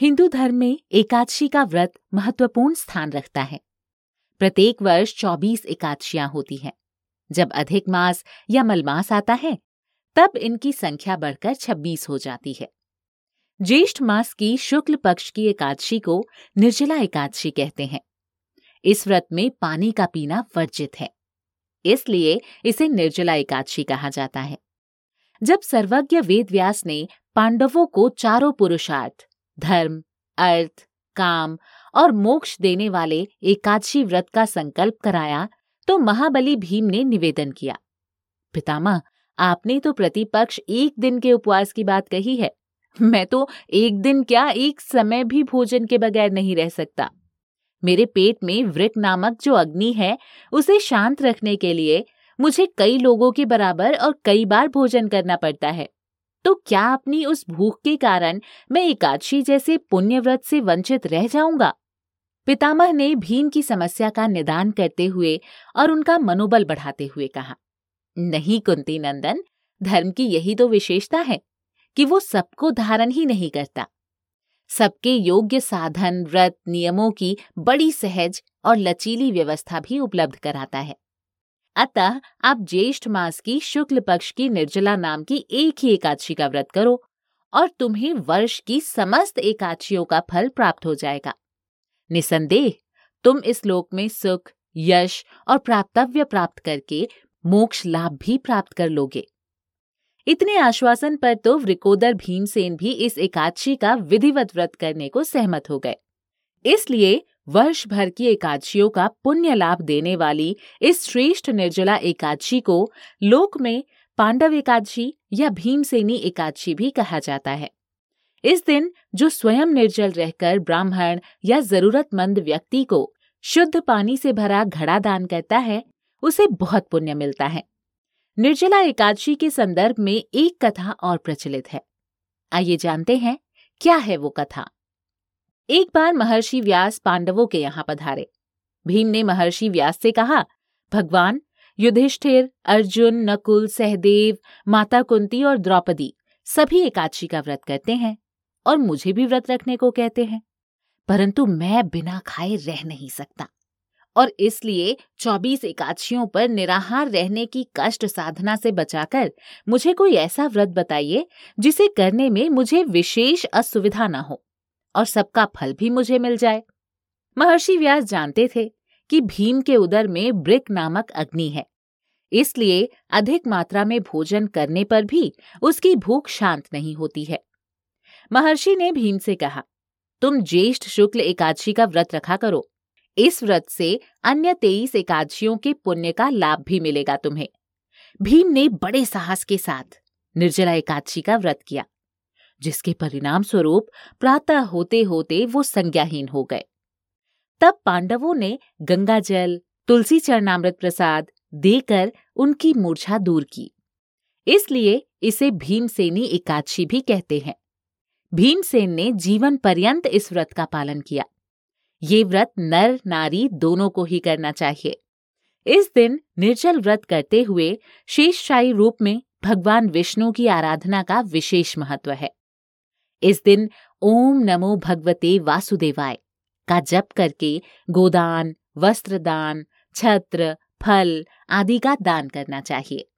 हिंदू धर्म में एकादशी का व्रत महत्वपूर्ण स्थान रखता है। प्रत्येक वर्ष 24 एकादशियाँ होती हैं। जब अधिक मास या मलमास आता है, तब इनकी संख्या बढ़कर 26 हो जाती है। ज्येष्ठ मास की शुक्ल पक्ष की एकादशी को निर्जला एकादशी कहते हैं। इस व्रत में पानी का पीना वर्जित है। इसलिए इसे निर्जला एकादशी कहा जाता है। जब सर्वज्ञ वेद व्यास ने पांडवों को चारों पुरुषार्थ धर्म, अर्थ, काम और मोक्ष देने वाले एकादशी व्रत का संकल्प कराया तो महाबली भीम ने निवेदन किया। पितामह, आपने तो प्रतिपक्ष एक दिन के उपवास की बात कही है। मैं तो एक दिन क्या एक समय भी भोजन के बगैर नहीं रह सकता। मेरे पेट में वृक नामक जो अग्नि है, उसे शांत रखने के लिए मुझे कई लोगों के बराबर और कई बार भोजन करना पड़ता है। तो क्या अपनी उस भूख के कारण मैं एकादशी जैसे पुण्य व्रत से वंचित रह जाऊँगा? पितामह ने भीम की समस्या का निदान करते हुए और उनका मनोबल बढ़ाते हुए कहा, नहीं कुंती नंदन, धर्म की यही तो विशेषता है कि वो सबको धारण ही नहीं करता। सबके योग्य साधन, व्रत, नियमों की बड़ी सहज और लचीली व्यवस्था भी उपलब्ध कराता है। अतः आप ज्येष्ठ मास की शुक्ल पक्ष की निर्जला नाम की एक ही एकादशी का व्रत करो और तुम्हें वर्ष की समस्त एकादशियों का फल प्राप्त हो जाएगा। निसंदेह, तुम इस लोक में सुख, यश और प्राप्तव्य प्राप्त करके मोक्ष लाभ भी प्राप्त कर लोगे। इतने आश्वासन पर तो वृकोदर भीमसेन भी इस एकादशी का विधिवत व्रत करने को सहमत हो गए। इसलिए वर्ष भर की एकादशियों का पुण्य लाभ देने वाली इस श्रेष्ठ निर्जला एकादशी को लोक में पांडव एकादशी या भीमसेनी एकादशी भी कहा जाता है। इस दिन जो स्वयं निर्जल रहकर ब्राह्मण या जरूरतमंद व्यक्ति को शुद्ध पानी से भरा घड़ा दान करता है, उसे बहुत पुण्य मिलता है। निर्जला एकादशी के संदर्भ में एक कथा और प्रचलित है। आइए जानते हैं, क्या है वो कथा? एक बार महर्षि व्यास पांडवों के यहाँ पधारे। भीम ने महर्षि व्यास से कहा, भगवान, युधिष्ठिर, अर्जुन, नकुल, सहदेव, माता कुंती और द्रौपदी सभी एकादशी का व्रत करते हैं और मुझे भी व्रत रखने को कहते हैं। परंतु मैं बिना खाए रह नहीं सकता और इसलिए चौबीस एकादशियों पर निराहार रहने की कष्ट साधना से बचाकर मुझे कोई ऐसा व्रत बताइए जिसे करने में मुझे विशेष असुविधा न हो। और सबका फल भी मुझे मिल जाए। महर्षि व्यास जानते थे कि भीम के उदर में ब्रिक नामक अग्नि है, इसलिए अधिक मात्रा में भोजन करने पर भी उसकी भूख शांत नहीं होती है। महर्षि ने भीम से कहा, तुम ज्येष्ठ शुक्ल एकादशी का व्रत रखा करो। इस व्रत से अन्य तेईस एकादशियों के पुण्य का लाभ भी मिलेगा तुम्हें। भीम ने बड़े साहस के साथ निर्जला एकादशी का व्रत किया। जिसके परिणाम स्वरूप प्रातः होते होते वो संज्ञाहीन हो गए। तब पांडवों ने गंगा जल तुलसी चरणामृत प्रसाद देकर उनकी मूर्छा दूर की। इसलिए इसे भीमसेनी एकादशी भी कहते हैं। भीमसेन ने जीवन पर्यंत इस व्रत का पालन किया। ये व्रत नर, नारी दोनों को ही करना चाहिए। इस दिन निर्जल व्रत करते हुए शेषशाही रूप में भगवान विष्णु की आराधना का विशेष महत्व है। इस दिन ओम नमो भगवते वासुदेवाय का जप करके गोदान, वस्त्रदान, छत्र, फल आदि का दान करना चाहिए।